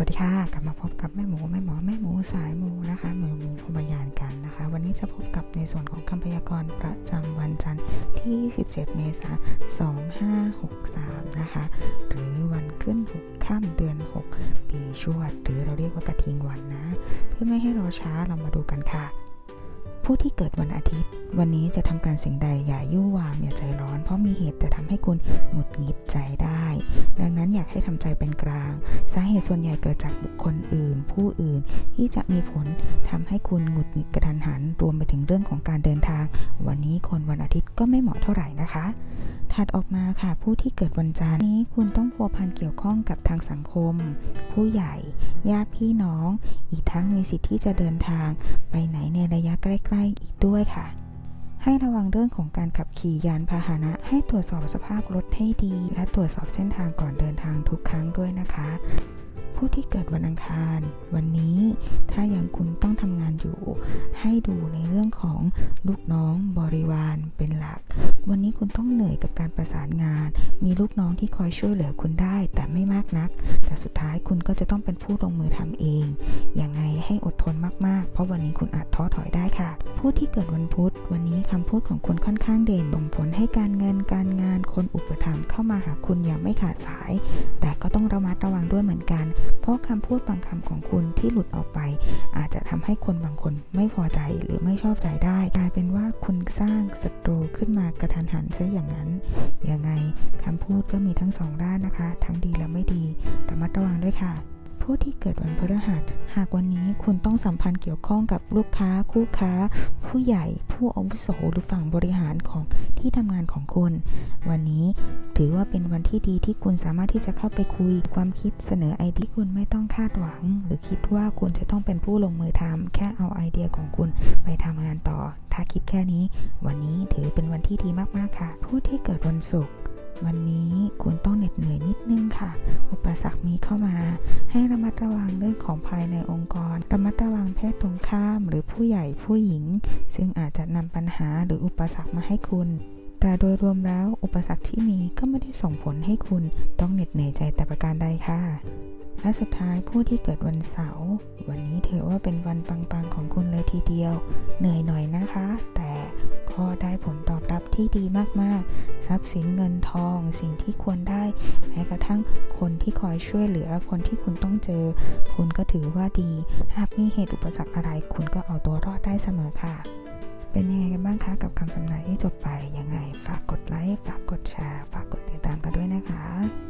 วัสดีค่ะ กลับมาพบกับแม่หมูแม่หมอแม่หมูสายหมูนะคะหมูหมูพบยานกันนะคะ วันนี้จะพบกับในส่วนของคำพยากรณ์ประจำวันจันทร์ที่17เมษายน 2563 นะคะ หรือวันขึ้น6ค่ำเดือน 6 ปีชวด หรือเราเรียกว่ากระทิงวันนะ เพื่อไม่ให้รอช้าเรามาดูกันค่ะ ผู้ที่เกิดวันอาทิตย์ วันนี้จะทำการสิ่งใดอย่ายุ่วามอย่าใจร้อน เพราะมีเหตุจะทำให้คุณหงุดหงิดใจได้ ดังนั้นอยากให้ทำใจเป็นกลาง สาเหตุส่วนใหญ่เกิดจากบุคคลอื่น ผู้อื่นที่จะมีผลทำให้คุณหงุดหงิดกระทันหัน รวมไปถึงเรื่องของการเดินทาง วันนี้คนวันอาทิตย์ก็ไม่เหมาะเท่าไหร่นะคะ ถัดออกมาค่ะ ผู้ที่เกิดวันจันทร์นี้คุณต้องพัวพันเกี่ยวข้องกับทางสังคม ผู้ใหญ่ญาติพี่น้อง อีกทั้งมีสิทธิ์ที่จะเดินทางไปไหนในระยะใกล้ๆอีกด้วยค่ะ ให้ระวังเรื่องของการขับขี่ยานพาหนะ ให้ตรวจสอบสภาพรถให้ดี และตรวจสอบเส้นทางก่อนเดินทางทุกครั้งด้วยนะคะ ผู้ที่เกิดวันอังคาร วันนี้ถ้าอย่างคุณต้องทำงานอยู่ ให้ดูในเรื่องของลูกน้องบริวารเป็นหลัก วันนี้คุณต้องเหนื่อยกับการประสานงาน มีลูกน้องที่คอยช่วยเหลือคุณได้ แต่ไม่มากนัก แต่สุดท้ายคุณก็จะต้องเป็นผู้ลงมือทำเองยังไง ราะวันนี้คุณอาจท้อถอยได้ค่ะ ผู้ที่เกิดวันพุธ วันนี้คำพูดของคุณค่อนข้างเด่นส่งผลให้การเงินการงานคนอุปถัมภ์เข้ามาหาคุณอย่างไม่ขาดสาย แต่ก็ต้องระมัดระวังด้วยเหมือนกัน เพราะคำพูดบางคำของคุณที่หลุดออกไป อาจจะทำให้คนบางคนไม่พอใจหรือไม่ชอบใจได้กลายเป็นว่าคุณสร้างศัตรูขึ้นมากระทันหันซะอย่างนั้นยังไงคำพูดก็มีทั้งสองด้านนะคะ ทั้งดีและไม่ดีระมัดระวังด้วยค่ะ ผู้ที่เกิดวันพฤหัส หากวันนี้คุณต้องสัมพันธ์เกี่ยวข้องกับลูกค้า คู่ค้า ผู้ใหญ่ ผู้อาวุโสหรือฝั่งบริหารของที่ทำงานของคุณ วันนี้ถือว่าเป็นวันที่ดีที่คุณสามารถที่จะเข้าไปคุยความคิดเสนอไอเดียคุณไม่ต้องคาดหวัง หรือคิดว่าคุณจะต้องเป็นผู้ลงมือทำแค่เอาไอเดียของคุณไปทำงานต่อ ถ้าคิดแค่นี้ วันนี้ถือเป็นวันที่ดีมากๆค่ะ ผู้ที่เกิดวันศุกร์ วันนี้คุณต้องเหน็ดเหนื่อยนิดนึงค่ะ อุปสรรคมีเข้ามา ให้ระมัดระวังเรื่องของภายในองค์กร ระมัดระวังเพศตรงข้ามหรือผู้ใหญ่ผู้หญิง ซึ่งอาจจะนำปัญหาหรืออุปสรรคมาให้คุณแต่โดยรวมแล้วอุปสรรคที่มีก็ไม่ได้ส่งผลให้คุณต้องเหน็ดเหนื่อยใจแต่ประการใดค่ะ และสุดท้ายผู้ที่เกิดวันเสาร์วันนี้ถือว่าเป็นวันปังๆของคุณ เลยทีเดียว เหนื่อยหน่อยนะคะ แต่ก็ได้ผลตอบรับที่ดีมากๆ ทรัพย์สินเงินทอง สิ่งที่ควรได้ แม้กระทั่งคนที่คอยช่วยเหลือคนที่คุณต้องเจอ คุณก็ถือว่าดี หากมีเหตุอุปสรรคอะไร คุณก็เอาตัวรอดได้เสมอค่ะ เป็นยังไงกันบ้างคะกับคำทำนายที่จบไปยังไง ฝากกดไลค์ฝากกดแชร์ฝากกดติดตามกันด้วยนะคะสวัสดีค่ะ